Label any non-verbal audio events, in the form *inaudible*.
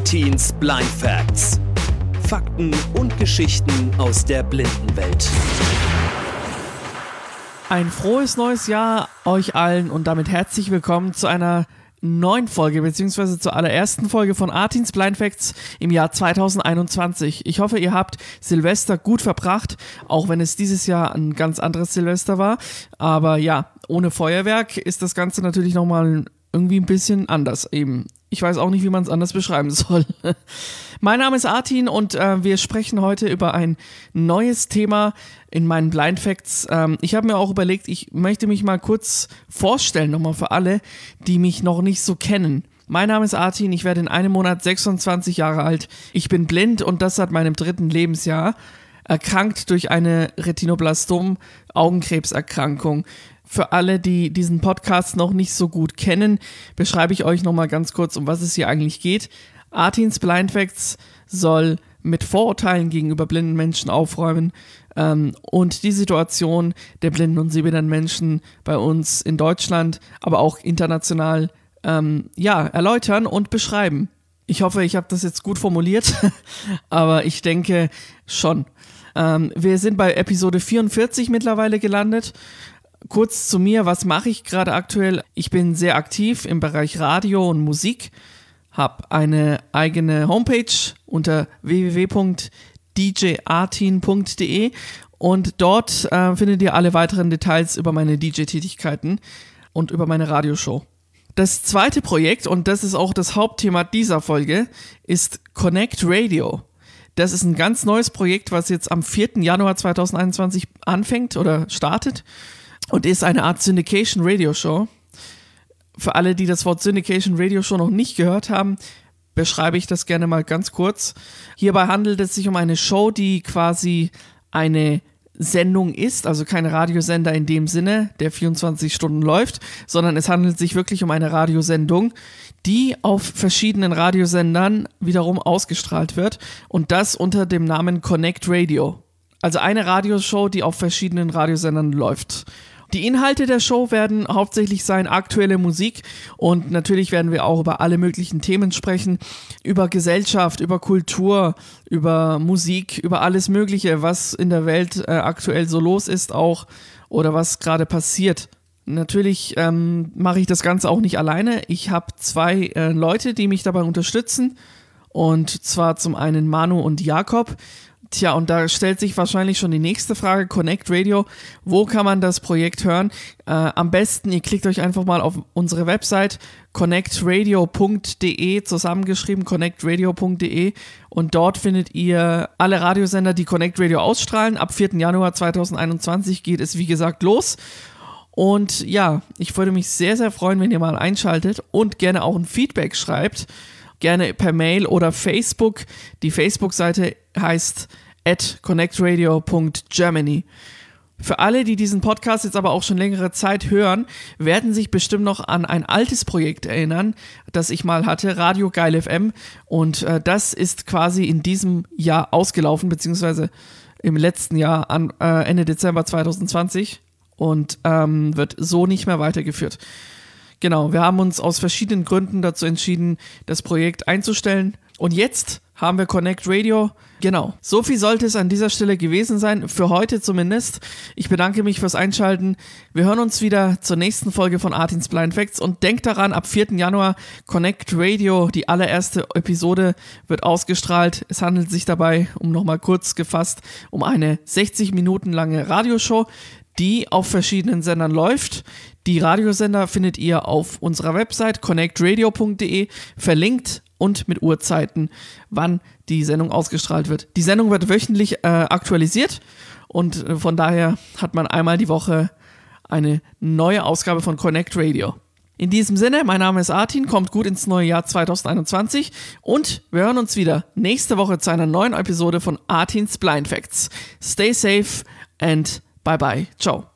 Artins Blind Facts. Fakten und Geschichten aus der Blindenwelt. Ein frohes neues Jahr euch allen und damit herzlich willkommen zu einer neuen Folge, beziehungsweise zur allerersten Folge von Artins Blind Facts im Jahr 2021. Ich hoffe, ihr habt Silvester gut verbracht, auch wenn es dieses Jahr ein ganz anderes Silvester war. Aber ja, ohne Feuerwerk ist das Ganze natürlich nochmal irgendwie ein bisschen anders eben. Ich weiß auch nicht, wie man es anders beschreiben soll. *laughs* mein Name ist Artin und äh, wir sprechen heute über ein neues Thema in meinen Blind Facts. Ähm, ich habe mir auch überlegt, ich möchte mich mal kurz vorstellen, nochmal für alle, die mich noch nicht so kennen. Mein Name ist Artin, ich werde in einem Monat 26 Jahre alt. Ich bin blind und das seit meinem dritten Lebensjahr. Erkrankt durch eine Retinoblastom-Augenkrebserkrankung. Für alle, die diesen Podcast noch nicht so gut kennen, beschreibe ich euch nochmal ganz kurz, um was es hier eigentlich geht. Artins Blind Facts soll mit Vorurteilen gegenüber blinden Menschen aufräumen ähm, und die Situation der blinden und sehbehinderten Menschen bei uns in Deutschland, aber auch international, ähm, ja, erläutern und beschreiben. Ich hoffe, ich habe das jetzt gut formuliert, *laughs* aber ich denke schon. Ähm, wir sind bei Episode 44 mittlerweile gelandet Kurz zu mir, was mache ich gerade aktuell? Ich bin sehr aktiv im Bereich Radio und Musik, habe eine eigene Homepage unter www.djartin.de und dort äh, findet ihr alle weiteren Details über meine DJ-Tätigkeiten und über meine Radioshow. Das zweite Projekt, und das ist auch das Hauptthema dieser Folge, ist Connect Radio. Das ist ein ganz neues Projekt, was jetzt am 4. Januar 2021 anfängt oder startet und ist eine Art Syndication Radio Show. Für alle, die das Wort Syndication Radio Show noch nicht gehört haben, beschreibe ich das gerne mal ganz kurz. Hierbei handelt es sich um eine Show, die quasi eine Sendung ist, also kein Radiosender in dem Sinne, der 24 Stunden läuft, sondern es handelt sich wirklich um eine Radiosendung, die auf verschiedenen Radiosendern wiederum ausgestrahlt wird und das unter dem Namen Connect Radio. Also eine Radioshow, die auf verschiedenen Radiosendern läuft. Die Inhalte der Show werden hauptsächlich sein aktuelle Musik und natürlich werden wir auch über alle möglichen Themen sprechen, über Gesellschaft, über Kultur, über Musik, über alles Mögliche, was in der Welt äh, aktuell so los ist auch oder was gerade passiert. Natürlich ähm, mache ich das Ganze auch nicht alleine. Ich habe zwei äh, Leute, die mich dabei unterstützen. Und zwar zum einen Manu und Jakob. Tja, und da stellt sich wahrscheinlich schon die nächste Frage, Connect Radio, wo kann man das Projekt hören? Äh, am besten, ihr klickt euch einfach mal auf unsere Website connectradio.de zusammengeschrieben, connectradio.de und dort findet ihr alle Radiosender, die Connect Radio ausstrahlen. Ab 4. Januar 2021 geht es, wie gesagt, los. Und ja, ich würde mich sehr, sehr freuen, wenn ihr mal einschaltet und gerne auch ein Feedback schreibt gerne per Mail oder Facebook. Die Facebook-Seite heißt at connectradio.germany. Für alle, die diesen Podcast jetzt aber auch schon längere Zeit hören, werden sich bestimmt noch an ein altes Projekt erinnern, das ich mal hatte, Radio Geil FM. Und äh, das ist quasi in diesem Jahr ausgelaufen, beziehungsweise im letzten Jahr an äh, Ende Dezember 2020 und ähm, wird so nicht mehr weitergeführt. Genau, wir haben uns aus verschiedenen Gründen dazu entschieden, das Projekt einzustellen. Und jetzt haben wir Connect Radio. Genau. So viel sollte es an dieser Stelle gewesen sein, für heute zumindest. Ich bedanke mich fürs Einschalten. Wir hören uns wieder zur nächsten Folge von Artins Blind Facts und denkt daran, ab 4. Januar Connect Radio, die allererste Episode wird ausgestrahlt. Es handelt sich dabei, um nochmal kurz gefasst, um eine 60 Minuten lange Radioshow, die auf verschiedenen Sendern läuft. Die Radiosender findet ihr auf unserer Website connectradio.de verlinkt und mit Uhrzeiten, wann die Sendung ausgestrahlt wird. Die Sendung wird wöchentlich äh, aktualisiert und äh, von daher hat man einmal die Woche eine neue Ausgabe von Connect Radio. In diesem Sinne, mein Name ist Artin, kommt gut ins neue Jahr 2021 und wir hören uns wieder nächste Woche zu einer neuen Episode von Artins Blind Facts. Stay safe and Bye bye. Ciao.